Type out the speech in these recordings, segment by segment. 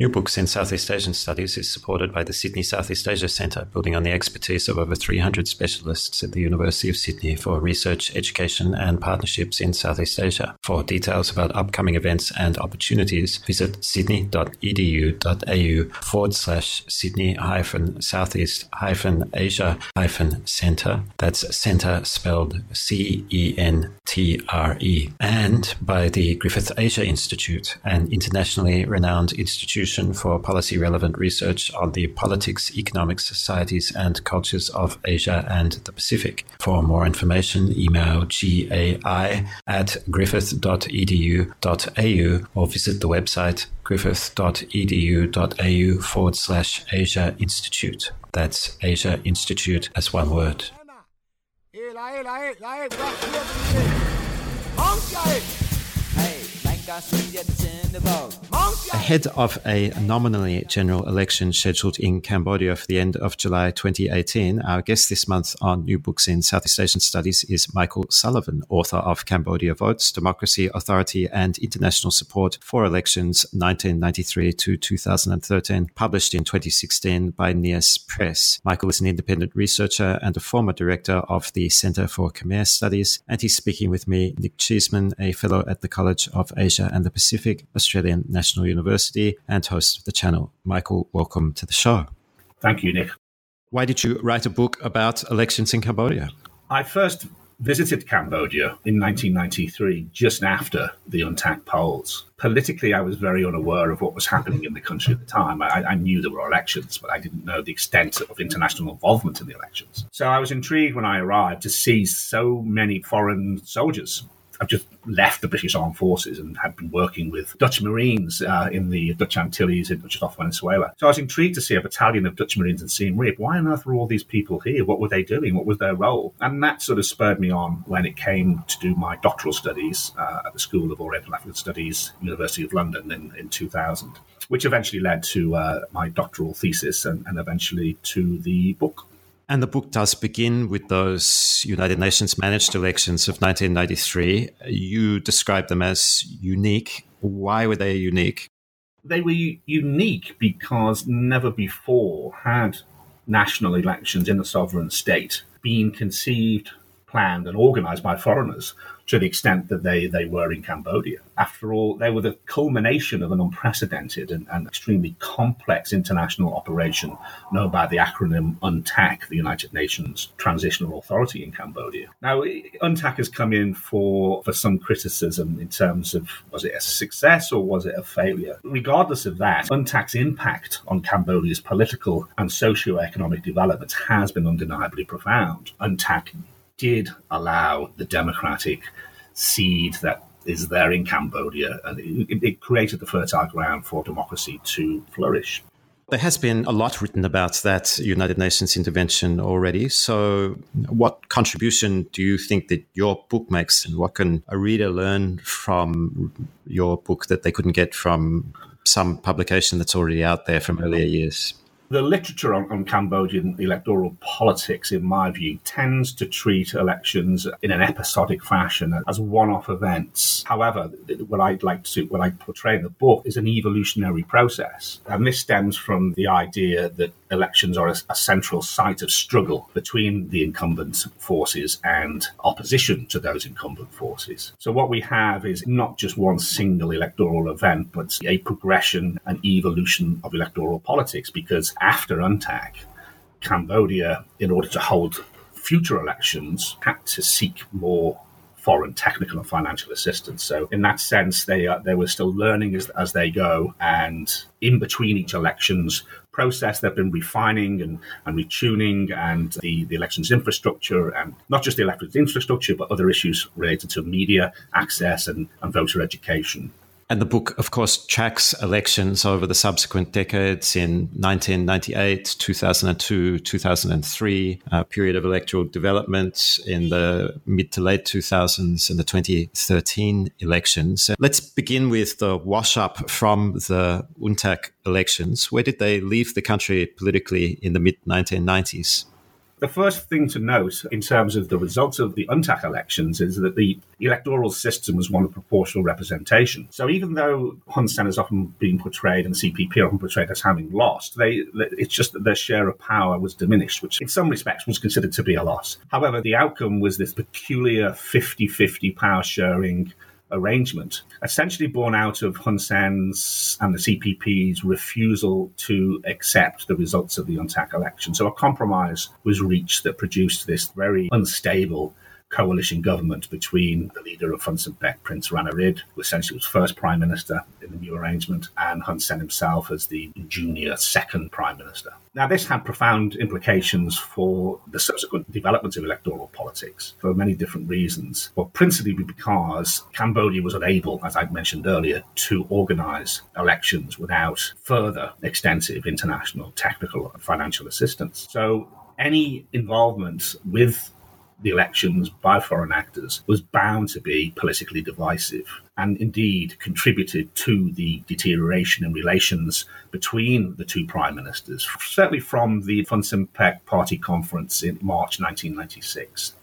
New Books in Southeast Asian Studies is supported by the Sydney Southeast Asia Centre, building on the expertise of over 300 specialists at the University of Sydney for research, education, and partnerships in Southeast Asia. For details about upcoming events and opportunities, visit sydney.edu.au forward slash Sydney hyphen Southeast hyphen Asia hyphen Centre. That's Centre spelled C E N T R E. And by the Griffith Asia Institute, an internationally renowned institution institution for policy relevant research on the politics, economics, societies, and cultures of Asia and the Pacific. For more information, email gai at griffith.edu.au or visit the website griffith.edu.au forward slash Asia Institute. That's Asia Institute as one word. Ahead of a nominally general election scheduled in Cambodia for the end of July 2018, our guest this month on New Books in Southeast Asian Studies is Michael Sullivan, author of Cambodia Votes, Democracy, Authority, and International Support for Elections 1993 to 2013, published in 2016 by Nias Press. Michael is an independent researcher and a former director of the Center for Khmer Studies, and he's speaking with me, Nick Cheesman, a fellow at the College of Asia and the Pacific, Australian National University, and host of the channel. Michael, welcome to the show. Thank you, Nick. Why did you write a book about elections in Cambodia? I first visited Cambodia in 1993, just after the UNTAC polls. Politically, I was very unaware of what was happening in the country at the time. I, I, knew there were elections, but I didn't know the extent of international involvement in the elections. So I was intrigued when I arrived to see so many foreign soldiers I've just left the British Armed Forces and had been working with Dutch Marines uh, in the Dutch Antilles, in, just off Venezuela. So I was intrigued to see a battalion of Dutch Marines in Siem Reap. Why on earth were all these people here? What were they doing? What was their role? And that sort of spurred me on when it came to do my doctoral studies uh, at the School of Oriental African Studies, University of London in, in 2000, which eventually led to uh, my doctoral thesis and, and eventually to the book. And the book does begin with those United Nations managed elections of 1993. You describe them as unique. Why were they unique? They were unique because never before had national elections in a sovereign state been conceived, planned, and organized by foreigners to the extent that they, they were in Cambodia. After all, they were the culmination of an unprecedented and, and extremely complex international operation known by the acronym UNTAC, the United Nations Transitional Authority in Cambodia. Now, UNTAC has come in for, for some criticism in terms of was it a success or was it a failure? Regardless of that, UNTAC's impact on Cambodia's political and socio-economic development has been undeniably profound. UNTAC did allow the democratic seed that is there in Cambodia, and it, it created the fertile ground for democracy to flourish. There has been a lot written about that United Nations intervention already. So, what contribution do you think that your book makes, and what can a reader learn from your book that they couldn't get from some publication that's already out there from earlier years? The literature on, on, Cambodian electoral politics, in my view, tends to treat elections in an episodic fashion as one-off events. However, what I'd like to, what I portray in the book is an evolutionary process. And this stems from the idea that elections are a, a central site of struggle between the incumbent forces and opposition to those incumbent forces. So what we have is not just one single electoral event, but a progression and evolution of electoral politics because after UNTAC, Cambodia, in order to hold future elections, had to seek more foreign technical and financial assistance. So in that sense, they are, they were still learning as, as they go, and in between each elections process, they've been refining and, and retuning and the, the elections infrastructure, and not just the elections infrastructure, but other issues related to media access and, and voter education. And the book, of course, tracks elections over the subsequent decades in 1998, 2002, 2003, a period of electoral development in the mid to late 2000s and the 2013 elections. Let's begin with the wash up from the UNTAC elections. Where did they leave the country politically in the mid 1990s? The first thing to note in terms of the results of the UNTAC elections is that the electoral system was one of proportional representation. So even though Hun Sen has often been portrayed and the CPP often portrayed as having lost, they it's just that their share of power was diminished, which in some respects was considered to be a loss. However, the outcome was this peculiar 50-50 power sharing arrangement, essentially born out of Hun Sen's and the CPP's refusal to accept the results of the UNTAC election. So a compromise was reached that produced this very unstable coalition government between the leader of Hun FUNCINPEC Prince Ranariddh, who essentially was first prime minister in the new arrangement, and Hun Sen himself as the junior second prime minister. Now, this had profound implications for the subsequent development of electoral politics for many different reasons, but principally because Cambodia was unable, as I mentioned earlier, to organize elections without further extensive international technical and financial assistance. So any involvement with the elections by foreign actors was bound to be politically divisive and indeed contributed to the deterioration in relations between the two prime ministers, certainly from the FUNCINPEC Party conference in March 1996.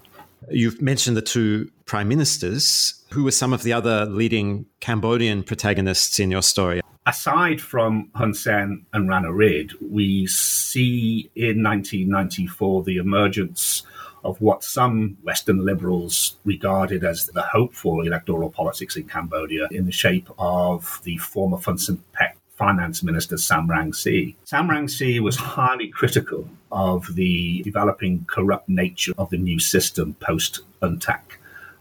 You've mentioned the two prime ministers. Who were some of the other leading Cambodian protagonists in your story? Aside from Hun Sen and Ranariddh, we see in 1994 the emergence of what some Western liberals regarded as the hope for electoral politics in Cambodia in the shape of the former Fun Pek finance minister Sam Rainsy. Sam Rainsy was highly critical of the developing corrupt nature of the new system post UNTAC.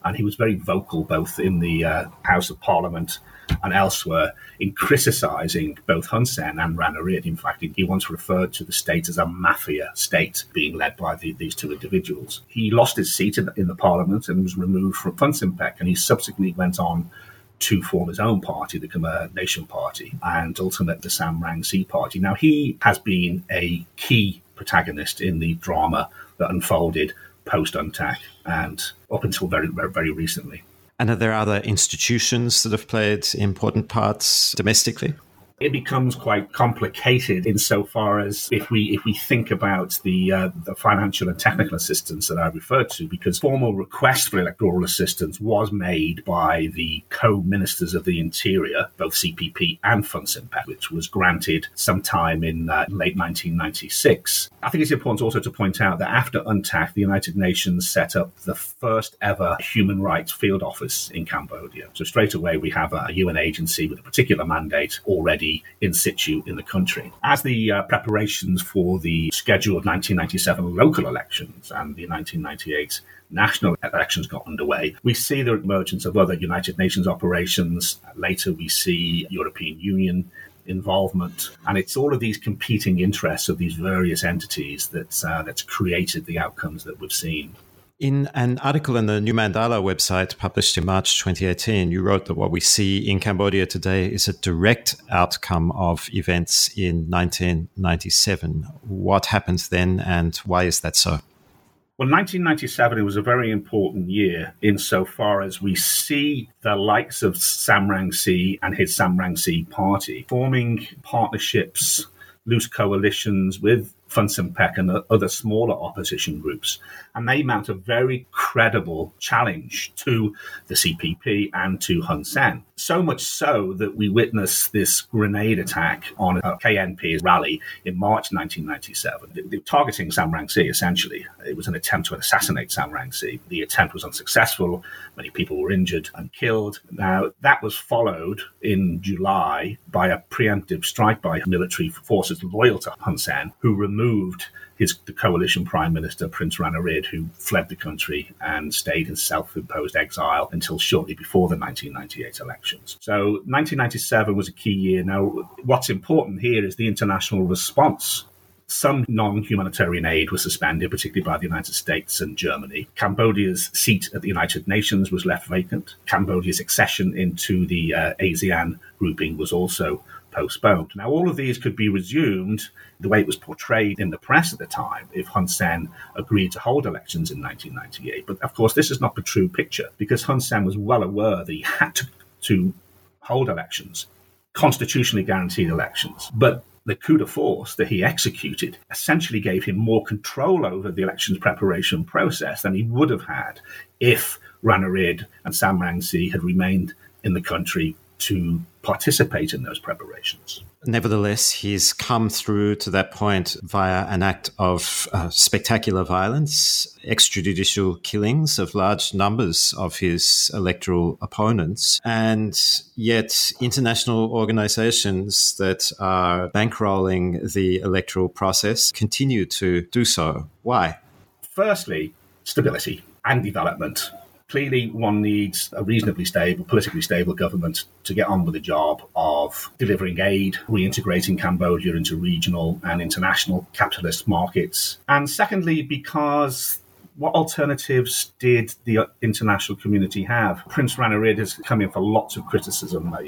And he was very vocal both in the uh, House of Parliament and elsewhere in criticizing both Hun Sen and Ranariddh. In fact, he once referred to the state as a mafia state being led by the, these two individuals. He lost his seat in, in the parliament and was removed from FUNCINPEC, and he subsequently went on to form his own party, the Khmer Nation Party, and ultimately the Sam Rainsy Party. Now, he has been a key protagonist in the drama that unfolded post UNTAC and up until very, very, very recently. And are there other institutions that have played important parts domestically? It becomes quite complicated insofar as if we if we think about the uh, the financial and technical assistance that I referred to, because formal request for electoral assistance was made by the co-ministers of the Interior, both CPP and FUNCINPEC, which was granted sometime in uh, late 1996. I think it's important also to point out that after UNTAC, the United Nations set up the first ever human rights field office in Cambodia. So straight away we have a UN agency with a particular mandate already in situ in the country. As the uh, preparations for the scheduled 1997 local elections and the 1998 national elections got underway, we see the emergence of other United Nations operations. Later, we see European Union involvement, and it's all of these competing interests of these various entities that's uh, that's created the outcomes that we've seen. In an article in the New Mandala website published in March 2018, you wrote that what we see in Cambodia today is a direct outcome of events in 1997. What happened then, and why is that so? Well, 1997 was a very important year insofar as we see the likes of Sam Rainsy and his Sam Rainsy party forming partnerships, loose coalitions with FUNCINPEC and other smaller opposition groups. And they mount a very credible challenge to the CPP and to Hun Sen. So much so that we witness this grenade attack on a KNP rally in March 1997, they, targeting Sam Rainsy essentially. It was an attempt to assassinate Sam Rainsy. The attempt was unsuccessful. Many people were injured and killed. Now, that was followed in July by a preemptive strike by military forces loyal to Hun Sen, who removed his the coalition prime minister Prince Ranariddh, who fled the country and stayed in self-imposed exile until shortly before the 1998 elections. So 1997 was a key year. Now, what's important here is the international response some non humanitarian aid was suspended, particularly by the United States and Germany. Cambodia's seat at the United Nations was left vacant. Cambodia's accession into the uh, ASEAN grouping was also postponed. Now, all of these could be resumed the way it was portrayed in the press at the time if Hun Sen agreed to hold elections in 1998. But of course, this is not the true picture because Hun Sen was well aware that he had to, to hold elections, constitutionally guaranteed elections. But the coup de force that he executed essentially gave him more control over the elections preparation process than he would have had if Ranariddh and Sam Rainsy had remained in the country to participate in those preparations. Nevertheless, he's come through to that point via an act of uh, spectacular violence, extrajudicial killings of large numbers of his electoral opponents, and yet international organizations that are bankrolling the electoral process continue to do so. Why? Firstly, stability and development clearly one needs a reasonably stable, politically stable government to get on with the job of delivering aid, reintegrating Cambodia into regional and international capitalist markets. And secondly, because what alternatives did the international community have? Prince Ranariddh has come in for lots of criticism. Uh,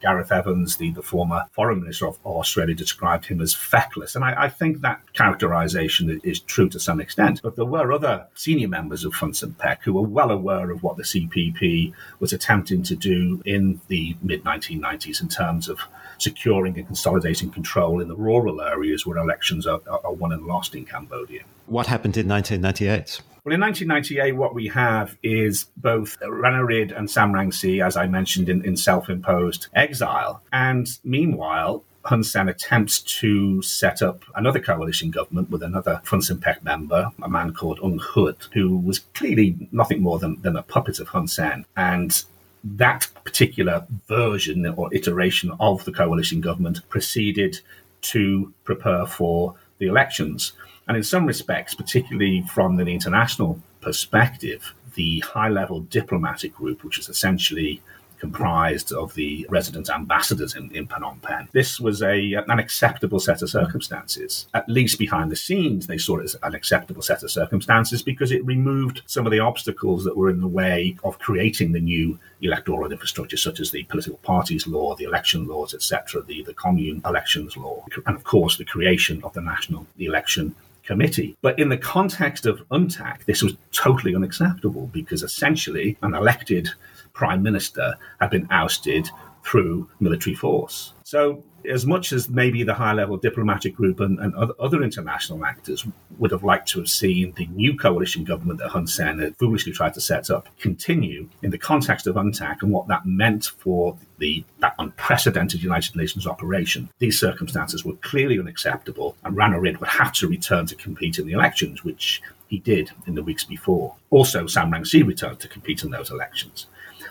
Gareth Evans, the, the former foreign minister of Australia, described him as feckless. And I, I think that characterization is true to some extent. But there were other senior members of FUNCINPEC who were well aware of what the CPP was attempting to do in the mid 1990s in terms of securing and consolidating control in the rural areas where elections are, are won and lost in Cambodia. What happened in 1998? Well, in 1998, what we have is both Ranariddh and Sam Rainsy, as I mentioned, in, in self imposed exile. And meanwhile, Hun Sen attempts to set up another coalition government with another Fun Pek member, a man called Ung Huot, who was clearly nothing more than, than a puppet of Hun Sen. And that particular version or iteration of the coalition government proceeded to prepare for the elections. And in some respects, particularly from an international perspective, the high level diplomatic group, which is essentially comprised of the resident ambassadors in, in Phnom Penh. This was a, an acceptable set of circumstances. At least behind the scenes, they saw it as an acceptable set of circumstances because it removed some of the obstacles that were in the way of creating the new electoral infrastructure, such as the political parties law, the election laws, etc., the, the commune elections law, and of course the creation of the national election committee. But in the context of UNTAC, this was totally unacceptable because essentially an elected prime minister had been ousted through military force. So, as much as maybe the high level diplomatic group and, and, other international actors would have liked to have seen the new coalition government that Hun Sen had foolishly tried to set up continue in the context of UNTAC and what that meant for the that unprecedented United Nations operation, these circumstances were clearly unacceptable, and Ranariddh would have to return to compete in the elections, which he did in the weeks before. Also, Sam Rainsy returned to compete in those elections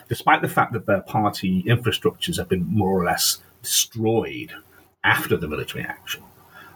despite the fact that their party infrastructures have been more or less destroyed after the military action.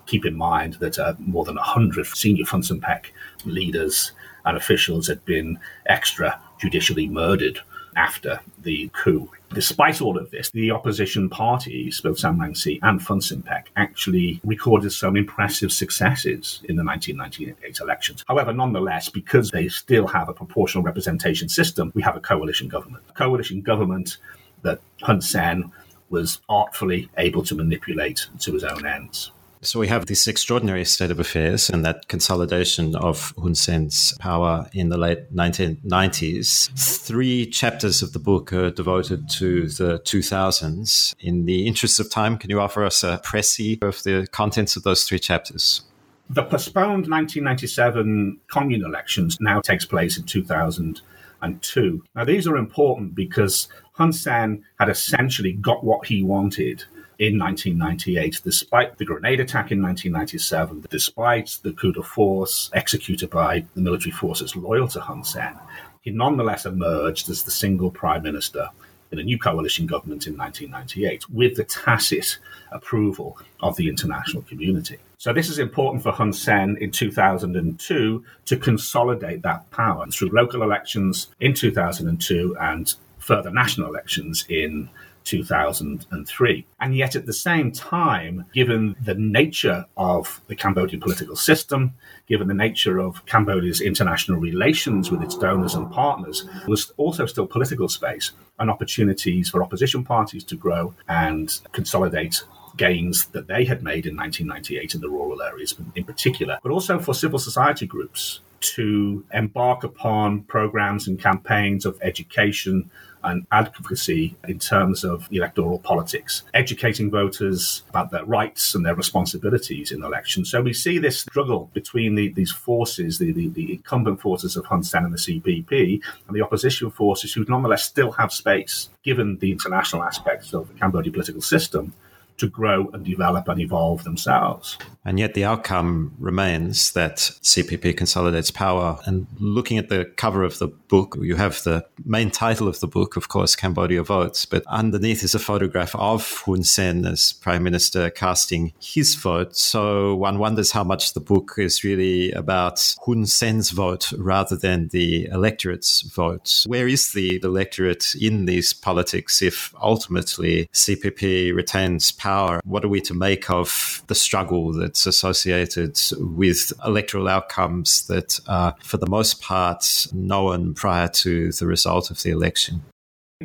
Keep in mind that uh, more than 100 senior FUNCINPEC leaders and officials had been extrajudicially murdered after the coup. Despite all of this, the opposition parties, both Sam Rainsy and FUNCINPEC, actually recorded some impressive successes in the 1998 elections. However, nonetheless, because they still have a proportional representation system, we have a coalition government. A coalition government that Hun Sen was artfully able to manipulate to his own ends. So we have this extraordinary state of affairs and that consolidation of Hun Sen's power in the late 1990s. Three chapters of the book are devoted to the 2000s. In the interest of time, can you offer us a précis of the contents of those three chapters? The postponed 1997 commune elections now takes place in 2002. Now, these are important because Hun Sen had essentially got what he wanted in 1998, despite the grenade attack in 1997, despite the coup de force executed by the military forces loyal to Hun Sen, he nonetheless emerged as the single prime minister in a new coalition government in 1998 with the tacit approval of the international community. So this is important for Hun Sen in 2002 to consolidate that power through local elections in 2002 and further national elections in 2003. And yet, at the same time, given the nature of the Cambodian political system, given the nature of Cambodia's international relations with its donors and partners, there was also still political space and opportunities for opposition parties to grow and consolidate gains that they had made in 1998 in the rural areas in particular, but also for civil society groups to embark upon programs and campaigns of education and advocacy in terms of electoral politics, educating voters about their rights and their responsibilities in elections. So we see this struggle between the, these forces, the, the, the, incumbent forces of Hun Sen and the CPP, and the opposition forces who nonetheless still have space, given the international aspects of the Cambodian political system, to grow and develop and evolve themselves. And yet the outcome remains that CPP consolidates power. And looking at the cover of the book, you have the main title of the book, of course, Cambodia Votes, but underneath is a photograph of Hun Sen as Prime Minister casting his vote. So one wonders how much the book is really about Hun Sen's vote rather than the electorate's vote. Where is the electorate in these politics if ultimately CPP retains power? What are we to make of the struggle that's associated with electoral outcomes that are, for the most part, known prior to the result of the election.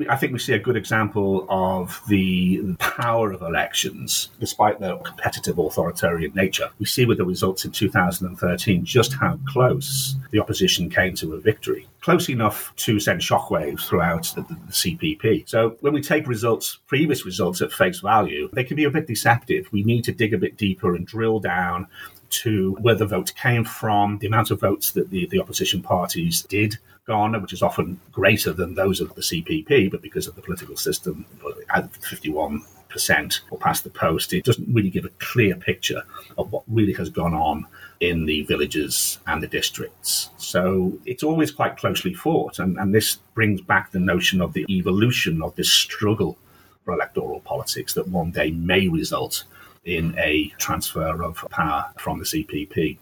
I think we see a good example of the power of elections, despite their competitive authoritarian nature. We see with the results in 2013 just how close the opposition came to a victory. Close enough to send shockwaves throughout the, the, CPP. So when we take results, previous results at face value, they can be a bit deceptive. We need to dig a bit deeper and drill down to where the vote came from, the amount of votes that the, the opposition parties did garner, which is often greater than those of the CPP, but because of the political system, at 51 percent or past the post, it doesn't really give a clear picture of what really has gone on in the villages and the districts. So it's always quite closely fought, and, and this brings back the notion of the evolution of this struggle for electoral politics that one day may result in a transfer of power from the CPP.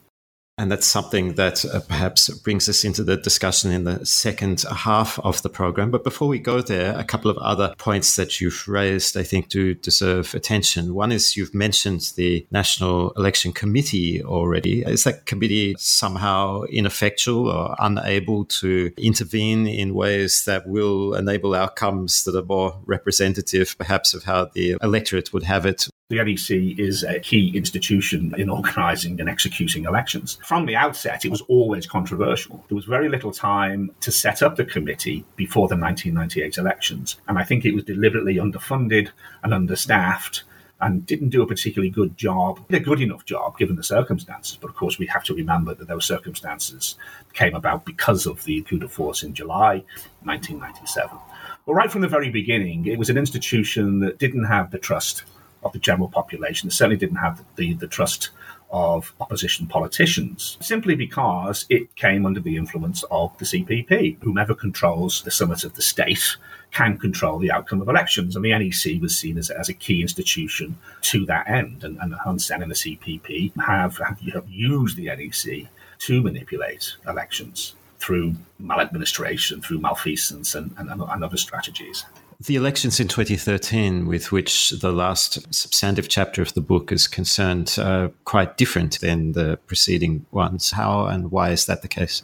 And that's something that uh, perhaps brings us into the discussion in the second half of the program. But before we go there, a couple of other points that you've raised, I think, do deserve attention. One is you've mentioned the National Election Committee already. Is that committee somehow ineffectual or unable to intervene in ways that will enable outcomes that are more representative, perhaps, of how the electorate would have it the NEC is a key institution in organising and executing elections. From the outset, it was always controversial. There was very little time to set up the committee before the 1998 elections. And I think it was deliberately underfunded and understaffed and didn't do a particularly good job, a good enough job given the circumstances. But of course, we have to remember that those circumstances came about because of the coup de force in July 1997. But right from the very beginning, it was an institution that didn't have the trust of the general population. It certainly didn't have the, the trust of opposition politicians, simply because it came under the influence of the CPP. Whomever controls the summit of the state can control the outcome of elections. And the NEC was seen as, as a key institution to that end. And, and Hun Sen and the CPP have, have, have used the NEC to manipulate elections through maladministration, through malfeasance, and, and, and other strategies. The elections in 2013, with which the last substantive chapter of the book is concerned, are quite different than the preceding ones. How and why is that the case?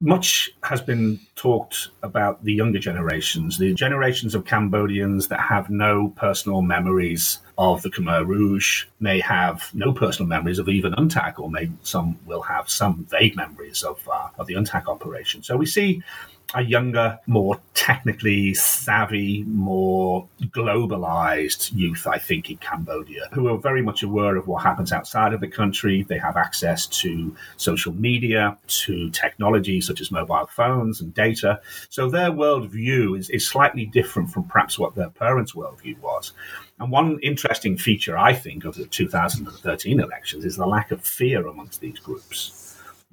Much has been talked about the younger generations, the generations of Cambodians that have no personal memories of the Khmer Rouge, may have no personal memories of even UNTAC, or maybe some will have some vague memories of, uh, of the UNTAC operation. So we see a younger, more technically savvy, more globalized youth, I think, in Cambodia, who are very much aware of what happens outside of the country. They have access to social media, to technology such as mobile phones and data. So their worldview is, is slightly different from perhaps what their parents' worldview was. And one interesting feature, I think, of the 2013 elections is the lack of fear amongst these groups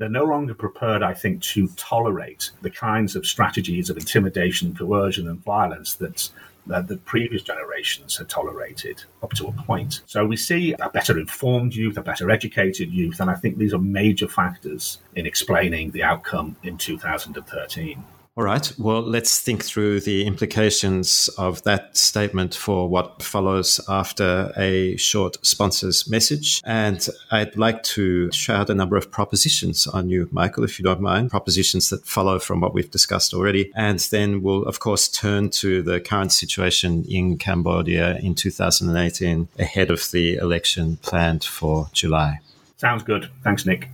they're no longer prepared, I think, to tolerate the kinds of strategies of intimidation, coercion, and violence that that the previous generations had tolerated up to a point. So we see a better informed youth, a better educated youth, and I think these are major factors in explaining the outcome in 2013. All right. Well, let's think through the implications of that statement for what follows after a short sponsor's message. And I'd like to shout a number of propositions on you, Michael, if you don't mind, propositions that follow from what we've discussed already. And then we'll, of course, turn to the current situation in Cambodia in 2018 ahead of the election planned for July. Sounds good. Thanks, Nick.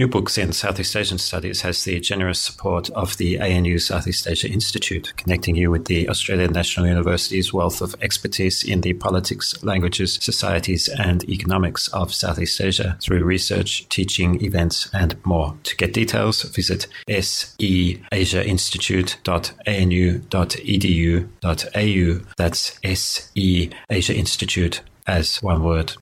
New Books in Southeast Asian Studies has the generous support of the ANU Southeast Asia Institute, connecting you with the Australian National University's wealth of expertise in the politics, languages, societies, and economics of Southeast Asia through research, teaching, events, and more. To get details, visit seasiainstitute.anu.edu.au. That's SE Asia Institute as one word.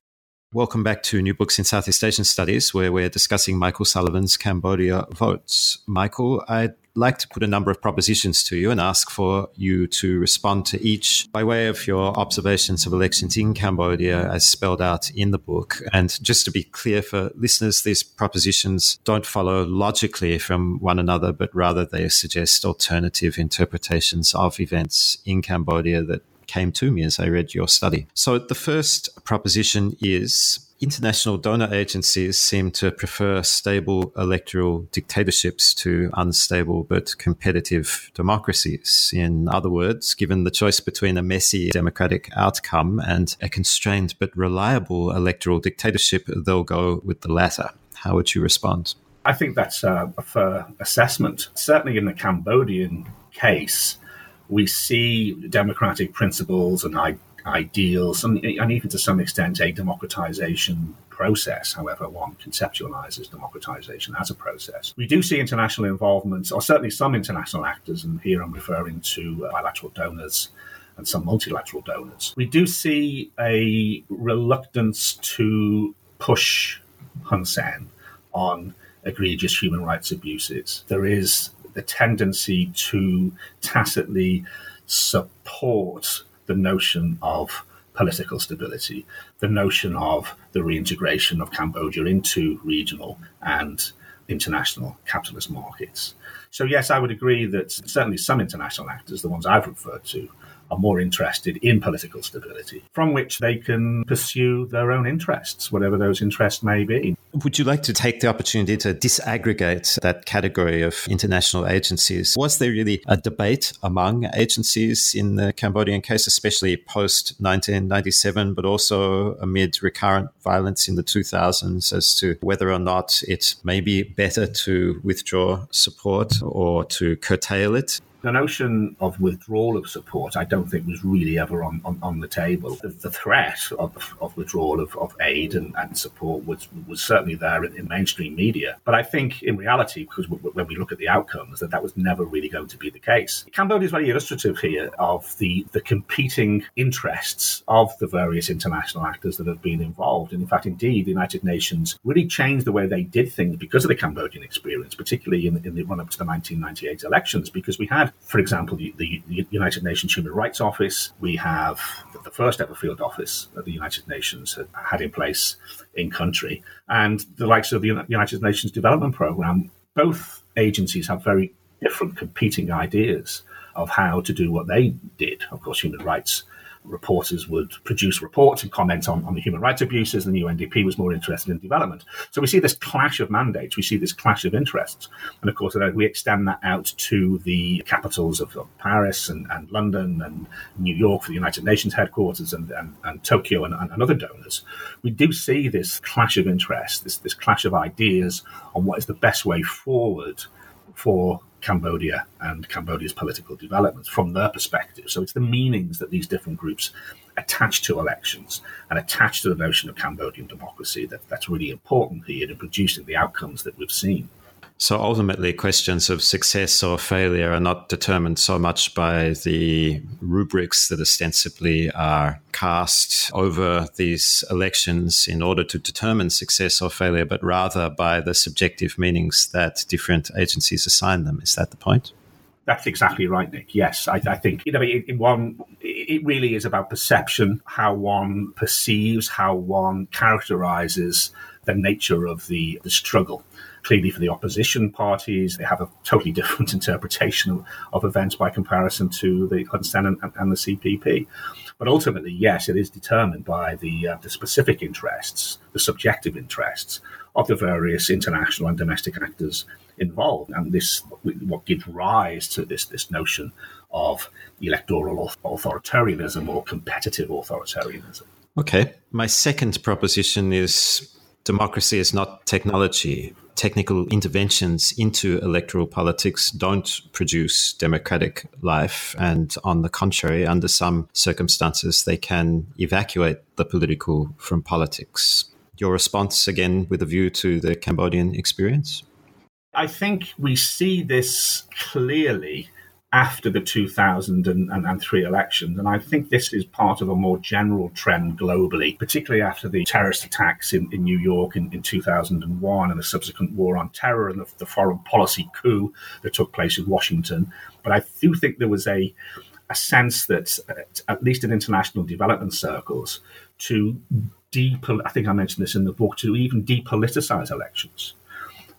Welcome back to New Books in Southeast Asian Studies, where we're discussing Michael Sullivan's Cambodia votes. Michael, I'd like to put a number of propositions to you and ask for you to respond to each by way of your observations of elections in Cambodia as spelled out in the book. And just to be clear for listeners, these propositions don't follow logically from one another, but rather they suggest alternative interpretations of events in Cambodia that came to me as I read your study. So the first proposition is international donor agencies seem to prefer stable electoral dictatorships to unstable but competitive democracies. In other words, given the choice between a messy democratic outcome and a constrained but reliable electoral dictatorship, they'll go with the latter. How would you respond? I think that's a, fair assessment. Certainly in the Cambodian case, we see democratic principles and ideals, and, and, even to some extent a democratization process, however one conceptualizes democratization as a process. We do see international involvement, or certainly some international actors, and here I'm referring to uh, bilateral donors and some multilateral donors. We do see a reluctance to push Hun Sen on egregious human rights abuses. There is the tendency to tacitly support the notion of political stability, the notion of the reintegration of Cambodia into regional and international capitalist markets. So, yes, I would agree that certainly some international actors, the ones I've referred to, are more interested in political stability, from which they can pursue their own interests, whatever those interests may be. Would you like to take the opportunity to disaggregate that category of international agencies? Was there really a debate among agencies in the Cambodian case, especially post 1997, but also amid recurrent violence in the 2000s, as to whether or not it may be better to withdraw support or to curtail it? The notion of withdrawal of support, I don't think was really ever on, on, on the table. The, the threat of, of withdrawal of, of aid and, and support was, was certainly there in, in, mainstream media. But I think in reality, because w- when we look at the outcomes, that that was never really going to be the case. Cambodia is very illustrative here of the, the competing interests of the various international actors that have been involved. And in fact, indeed, the United Nations really changed the way they did things because of the Cambodian experience, particularly in, in the run up to the 1998 elections, because we had for example, the, the, United Nations Human Rights Office. We have the first ever field office that the United Nations had, had in place in country, and the likes of the United Nations Development Programme. Both agencies have very different competing ideas of how to do what they did. Of course, human rights reporters would produce reports and comment on, on the human rights abuses, and the UNDP was more interested in development. So we see this clash of mandates, we see this clash of interests. And of course, uh, we extend that out to the capitals of, of Paris and, and, London and New York for the United Nations headquarters and, and, and Tokyo and, and, other donors. We do see this clash of interests, this, this clash of ideas on what is the best way forward for Cambodia and Cambodia's political developments from their perspective. So it's the meanings that these different groups attach to elections and attach to the notion of Cambodian democracy that, that's really important here in producing the outcomes that we've seen. So ultimately, questions of success or failure are not determined so much by the rubrics that ostensibly are cast over these elections in order to determine success or failure, but rather by the subjective meanings that different agencies assign them. Is that the point? That's exactly right, Nick. Yes, I, I think you know in, one it really is about perception, how one perceives, how one characterizes the nature of the, the struggle. Clearly, for the opposition parties, they have a totally different interpretation of, events by comparison to the Hun and, and, the CPP. But ultimately, yes, it is determined by the, uh, the specific interests, the subjective interests of the various international and domestic actors involved. And this, what gives rise to this, this notion of electoral authoritarianism or competitive authoritarianism. Okay. My second proposition is democracy is not technology. Technical interventions into electoral politics don't produce democratic life. And on the contrary, under some circumstances, they can evacuate the political from politics. Your response, again, with a view to the Cambodian experience? I think we see this clearly after the 2003 elections. And I think this is part of a more general trend globally, particularly after the terrorist attacks in, in New York in, in 2001 and the subsequent war on terror and the, the foreign policy coup that took place in Washington. But I do think there was a a sense that, uh, at least in international development circles, to deep, I think I mentioned this in the book, to even depoliticize elections.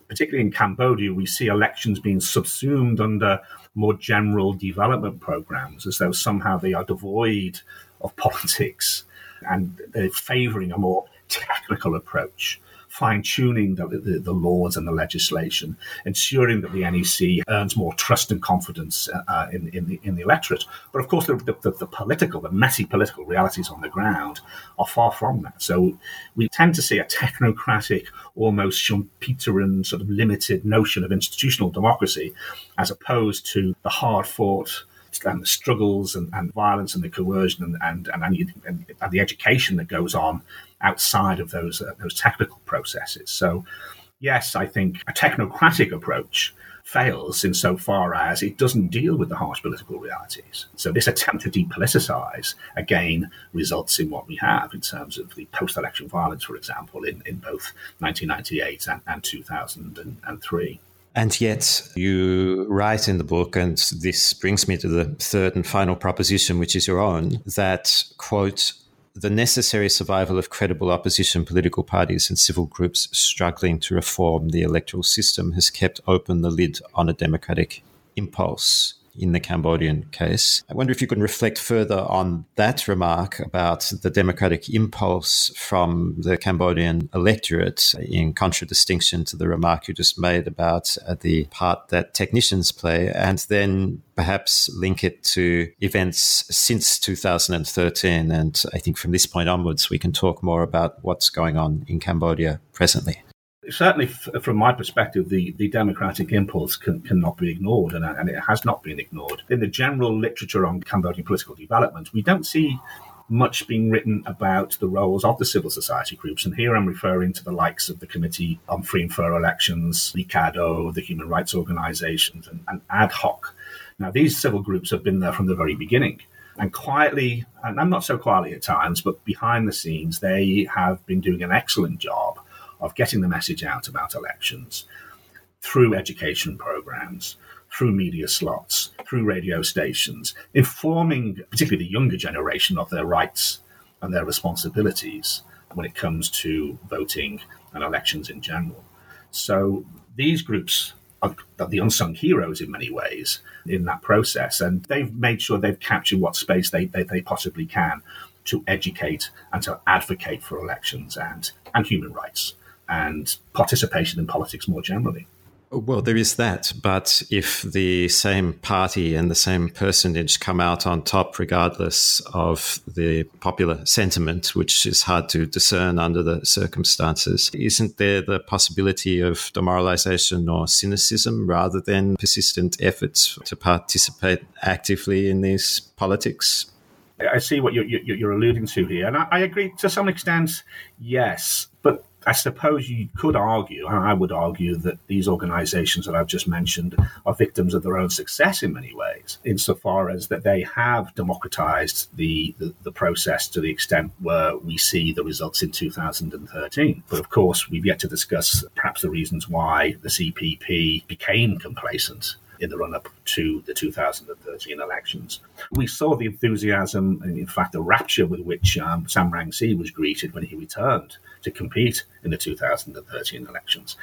Particularly in Cambodia, we see elections being subsumed under more general development programs as though somehow they are devoid of politics and they're favoring a more technical approach fine tuning the, the, the, laws and the legislation, ensuring that the NEC earns more trust and confidence uh, in, in, the, in the electorate. But of course, the, the, the, political, the messy political realities on the ground are far from that. So we tend to see a technocratic, almost Schumpeterian sort of limited notion of institutional democracy as opposed to the hard fought and the struggles and, and violence and the coercion and, and, and, and, and the education that goes on outside of those uh, those technical processes. So, yes, I think a technocratic approach fails insofar as it doesn't deal with the harsh political realities. So this attempt to depoliticize again results in what we have in terms of the post-election violence, for example, in, in both 1998 and, and 2003. And yet, you write in the book, and this brings me to the third and final proposition, which is your own, that, quote, the necessary survival of credible opposition political parties and civil groups struggling to reform the electoral system has kept open the lid on a democratic impulse in the Cambodian case. I wonder if you can reflect further on that remark about the democratic impulse from the Cambodian electorate in contradistinction to the remark you just made about uh, the part that technicians play, and then perhaps link it to events since 2013. And I think from this point onwards, we can talk more about what's going on in Cambodia presently certainly, f- from my perspective, the, the democratic impulse can, cannot be ignored, and, and it has not been ignored. In the general literature on Cambodian political development, we don't see much being written about the roles of the civil society groups. And here I'm referring to the likes of the Committee on Free and Fair Elections, LICADHO, the human rights organizations, and, and ADHOC. Now, these civil groups have been there from the very beginning. And quietly, and I'm not so quietly at times, but behind the scenes, they have been doing an excellent job of getting the message out about elections through education programs, through media slots, through radio stations, informing particularly the younger generation of their rights and their responsibilities when it comes to voting and elections in general. So these groups are the unsung heroes in many ways in that process, and they've made sure they've captured what space they, they, they possibly can to educate and to advocate for elections and, and human rights and participation in politics more generally. Oh, well, there is that. But if the same party and the same personage come out on top, regardless of the popular sentiment, which is hard to discern under the circumstances, isn't there the possibility of demoralization or cynicism rather than persistent efforts to participate actively in these politics? I see what you're, you're alluding to here. And I, I agree to some extent, yes. I suppose you could argue, and I would argue, that these organizations that I've just mentioned are victims of their own success in many ways, insofar as that they have democratized the, the, the, process to the extent where we see the results in 2013. But of course, we've yet to discuss perhaps the reasons why the CPP became complacent in the run up to the 2013 elections. We saw the enthusiasm and, in fact, the rapture with which um, Sam Rainsy was greeted when he returned to compete in the 2013 elections.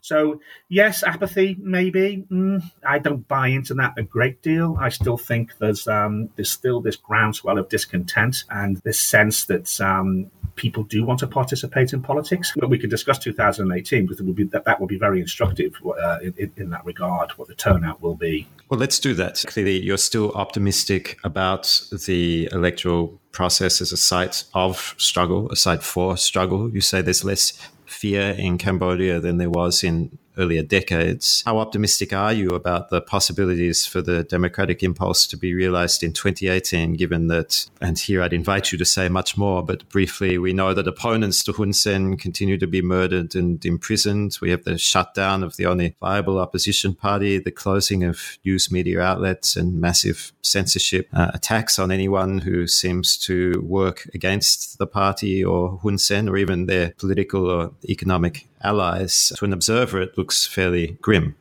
So, yes, apathy, maybe. Mm, I don't buy into that a great deal. I still think there's um, there's still this groundswell of discontent and this sense that um, people do want to participate in politics. But we could discuss 2018 because be, that, that will be very instructive uh, in, in that regard, what the turnout will be. Well, let's do that. Clearly, you're still optimistic about the electoral process as a site of struggle, a site for struggle. You say there's less fear in Cambodia than there was in earlier decades. How optimistic are you about the possibilities for the democratic impulse to be realized in 2018, given that, and here I'd invite you to say much more, but briefly, we know that opponents to Hun Sen continue to be murdered and imprisoned. We have the shutdown of the only viable opposition party, the closing of news media outlets, and massive censorship uh, attacks on anyone who seems to work against the party or Hun Sen or even their political or economic allies. To an observer, it looks fairly grim.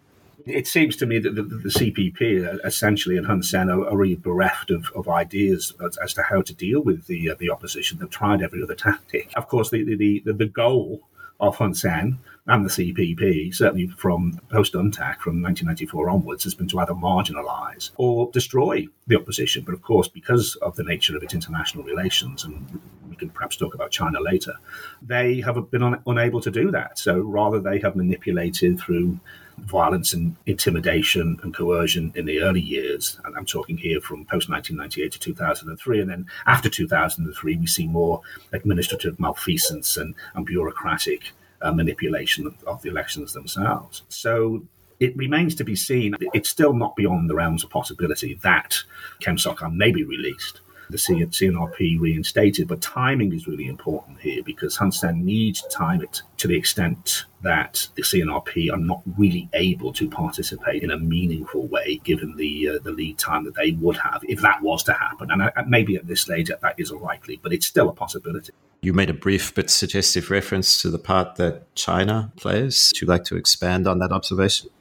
It seems to me that the, the CPP essentially and Hun Sen are, are really bereft of, of ideas as, as, to how to deal with the uh, the opposition. They've tried every other tactic. Of course, the the, the, the goal of Hun Sen and the CPP, certainly from post UNTAC from 1994 onwards, has been to either marginalise or destroy the opposition. But of course, because of the nature of its international relations, and we can perhaps talk about China later, they have been un- unable to do that. So rather, they have manipulated through violence and intimidation and coercion in the early years. And I'm talking here from post 1998 to 2003. And then after 2003, we see more administrative malfeasance and, and bureaucratic uh, manipulation of, the elections themselves. So it remains to be seen. It's still not beyond the realms of possibility that Kem Sokha may be released the CNRP reinstated. But timing is really important here because Hun Sen needs to time it to the extent that the CNRP are not really able to participate in a meaningful way, given the uh, the lead time that they would have if that was to happen. And uh, maybe at this stage that is unlikely, but it's still a possibility. You made a brief but suggestive reference to the part that China plays. Would you like to expand on that observation?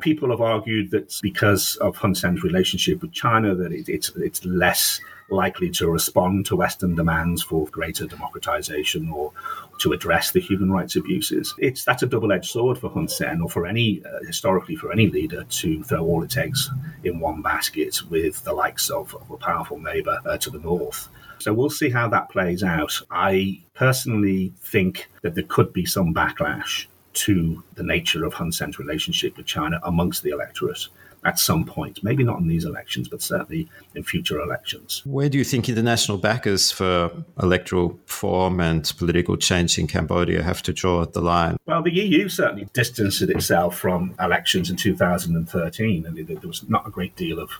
People have argued that because of Hun Sen's relationship with China, that it, it's it's less likely to respond to Western demands for greater democratization or to address the human rights abuses. It's that's a double-edged sword for Hun Sen or for any uh, historically for any leader to throw all its eggs in one basket with the likes of, of a powerful neighbor uh, to the north. So we'll see how that plays out. I personally think that there could be some backlash to the nature of Hun Sen's relationship with China amongst the electorate at some point. Maybe not in these elections, but certainly in future elections. Where do you think international backers for electoral reform and political change in Cambodia have to draw the line? Well, the EU certainly distanced itself from elections in 2013, and there was not a great deal of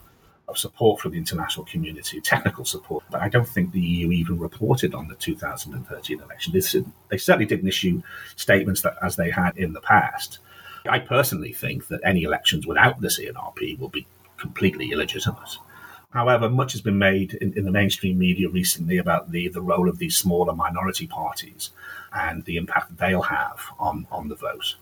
of support from the international community, technical support. But I don't think the EU even reported on the 2013 election. They certainly didn't issue statements that, as they had in the past. I personally think that any elections without the CNRP will be completely illegitimate. However, much has been made in, in, the mainstream media recently about the, the role of these smaller minority parties and the impact that they'll have on, on the vote.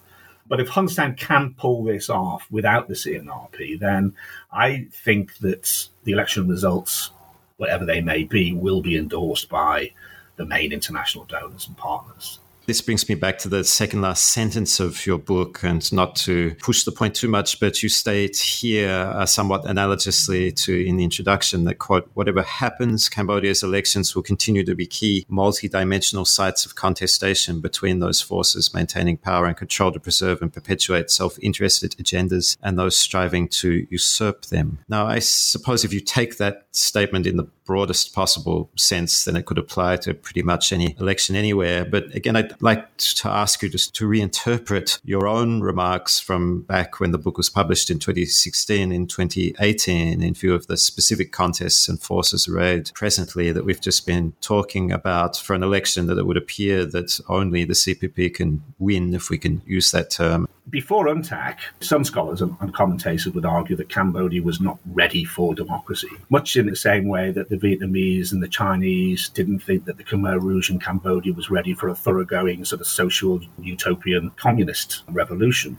But if Hun Sen can pull this off without the CNRP, then I think that the election results, whatever they may be, will be endorsed by the main international donors and partners. This brings me back to the second last sentence of your book, and not to push the point too much, but you state here, uh, somewhat analogously to in the introduction, that quote, whatever happens, Cambodia's elections will continue to be key multi-dimensional sites of contestation between those forces maintaining power and control to preserve and perpetuate self-interested agendas and those striving to usurp them. Now, I suppose if you take that statement in the broadest possible sense, then it could apply to pretty much any election anywhere. But again, I'd like to ask you just to reinterpret your own remarks from back when the book was published in 2016 in 2018 in view of the specific contests and forces arrayed presently that we've just been talking about for an election that it would appear that only the CPP can win, if we can use that term. Before UNTAC, some scholars and commentators would argue that Cambodia was not ready for democracy, much in the same way that the Vietnamese and the Chinese didn't think that the Khmer Rouge in Cambodia was ready for a thoroughgoing sort of social utopian communist revolution.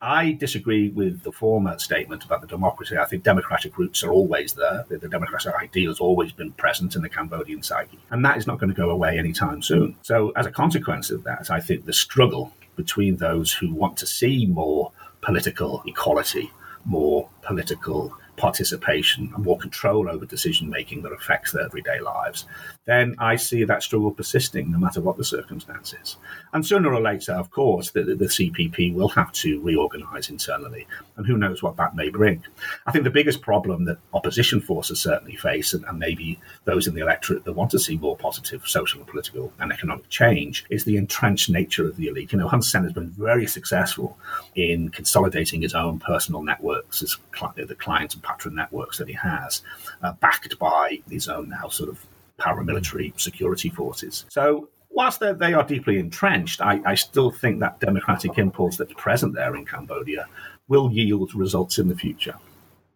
I disagree with the former statement about the democracy. I think democratic roots are always there. The, the democratic ideal has always been present in the Cambodian psyche. And that is not going to go away anytime soon. So, as a consequence of that, I think the struggle between those who want to see more political equality, more political participation and more control over decision making that affects their everyday lives, then I see that struggle persisting no matter what the circumstances. And sooner or later, of course, the, the CPP will have to reorganize internally, and who knows what that may bring. I think the biggest problem that opposition forces certainly face, and, and maybe those in the electorate that want to see more positive social and political and economic change, is the entrenched nature of the elite. You know, Hun Sen has been very successful in consolidating his own personal networks, his, the client and patron networks that he has, uh, backed by his own now sort of paramilitary security forces. So whilst they are deeply entrenched, I, I, still think that democratic impulse that's present there in Cambodia will yield results in the future.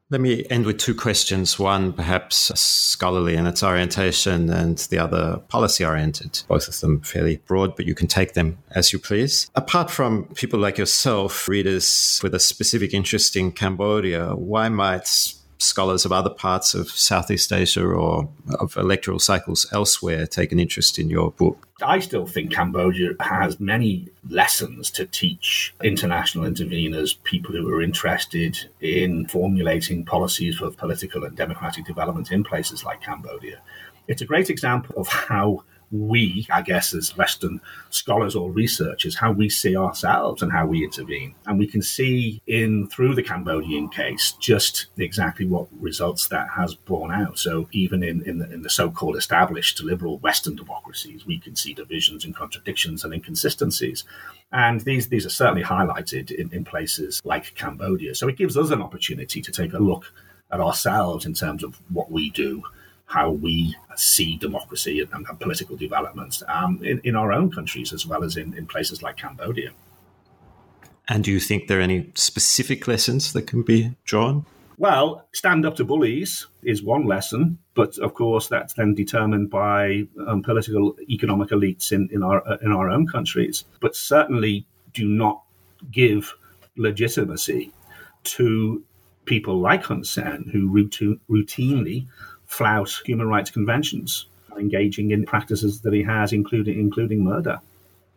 Let me end with two questions. One, perhaps scholarly in its orientation, and the other policy oriented. Both of them fairly broad, but you can take them as you please. Apart from people like yourself, readers with a specific interest in Cambodia, why might scholars of other parts of Southeast Asia or of electoral cycles elsewhere take an interest in your book? I still think Cambodia has many lessons to teach international interveners, people who are interested in formulating policies for political and democratic development in places like Cambodia. It's a great example of how we, I guess, as Western scholars or researchers, how we see ourselves and how we intervene. And we can see in through the Cambodian case just exactly what results that has borne out. So even in, in, the, in the so-called established liberal Western democracies, we can see divisions and contradictions and inconsistencies. And these, these are certainly highlighted in, in places like Cambodia. So it gives us an opportunity to take a look at ourselves in terms of what we do how we see democracy and, and political developments um, in, in our own countries as well as in, in places like Cambodia. And do you think there are any specific lessons that can be drawn? Well, stand up to bullies is one lesson, but of course that's then determined by um, political economic elites in, in our uh, in our own countries. But certainly do not give legitimacy to people like Hun Sen who routine, routinely flout human rights conventions, engaging in practices that he has, including including murder.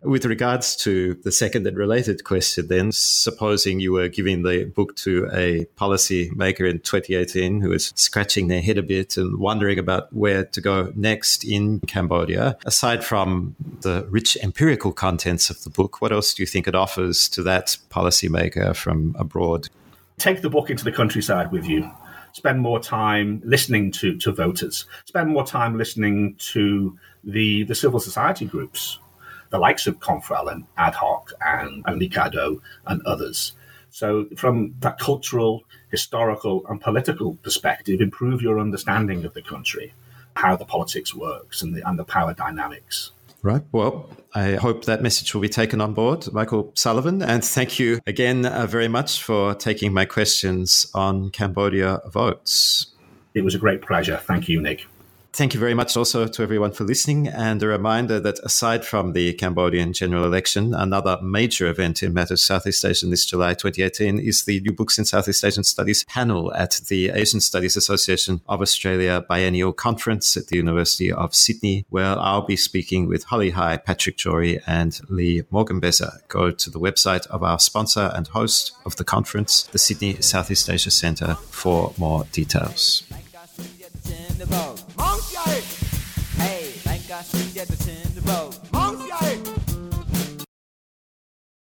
With regards to the second and related question, then, supposing you were giving the book to a policy maker in 2018 who was scratching their head a bit and wondering about where to go next in Cambodia, aside from the rich empirical contents of the book, what else do you think it offers to that policymaker from abroad? Take the book into the countryside with you spend more time listening to, to voters, spend more time listening to the, the civil society groups, the likes of COMFREL and ADHOC and, and LICADHO and others. So, from that cultural, historical, and political perspective, improve your understanding of the country, how the politics works, and the, and the power dynamics. Right. Well, I hope that message will be taken on board, Michael Sullivan. And thank you again uh, very much for taking my questions on Cambodia votes. It was a great pleasure. Thank you, Nick. Thank you very much also to everyone for listening. And a reminder that aside from the Cambodian general election, another major event in matters Southeast Asian this July 2018 is the New Books in Southeast Asian Studies panel at the Asian Studies Association of Australia Biennial Conference at the University of Sydney, where I'll be speaking with Holly High, Patrick Jory, and Lee Morgenbesser. Go to the website of our sponsor and host of the conference, the Sydney Southeast Asia Centre, for more details.